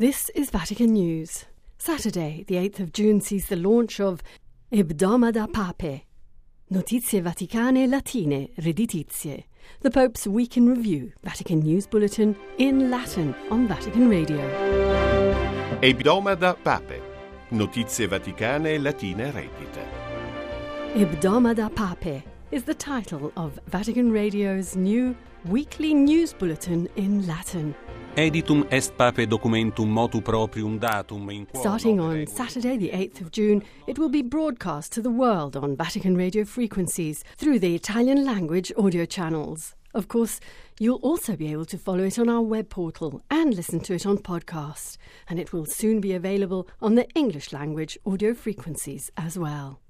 This is Vatican News. Saturday, the 8th of June, sees the launch of Hebdomada Papae, Notitiae Vaticanae Latine Redditizie, the Pope's Week in Review, Vatican News Bulletin in Latin on Vatican Radio. Hebdomada Papae. Notitiae Vaticanae Latine Redditae. Hebdomada Papae is the title of Vatican Radio's new weekly news bulletin in Latin. Editum est pape documentum motu proprium datum in quo Starting on. Saturday, the 8th of June, it will be broadcast to the world on Vatican radio frequencies through the Italian language audio channels. Of course, you'll also be able to follow it on our web portal and listen to it on podcast, and it will soon be available on the English language audio frequencies as well.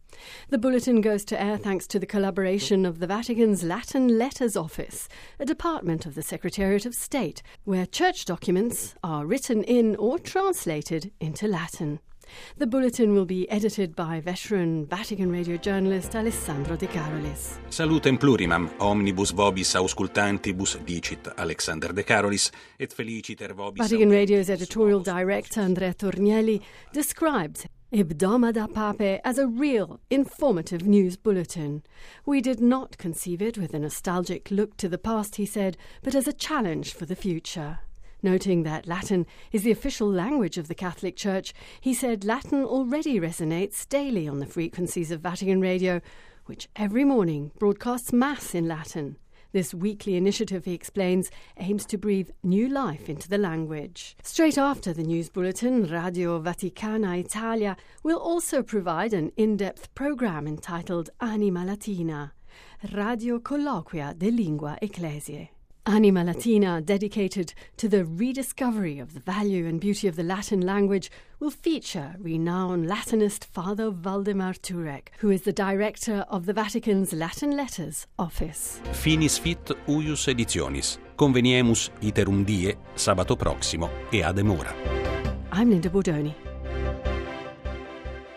The bulletin goes to air thanks to the collaboration of the Vatican's Latin Letters Office, a department of the Secretariat of State, where church documents are written in or translated into Latin. The bulletin will be edited by veteran Vatican radio journalist Alessandro De Carolis. Salutem plurimam, omnibus vobis auscultantibus dicit Alexander de Carolis, et feliciter vobis Vatican Radio's editorial director Andrea Tornielli describes Hebdomada Papae as a real, informative news bulletin. We did not conceive it with a nostalgic look to the past, he said, but as a challenge for the future. Noting that Latin is the official language of the Catholic Church, he said Latin already resonates daily on the frequencies of Vatican Radio, which every morning broadcasts Mass in Latin. This weekly initiative, he explains, aims to breathe new life into the language. Straight after the news bulletin, Radio Vaticana Italia will also provide an in depth program entitled Anima Latina, Radio Colloquia de Lingua Ecclesiae. Anima Latina, dedicated to the rediscovery of the value and beauty of the Latin language, will feature renowned Latinist Father Waldemar Turek, who is the director of the Vatican's Latin Letters Office. Finis fit uius editionis. Conveniemus iterum die, sabato proximo, e ad emora. I'm Linda Bordoni.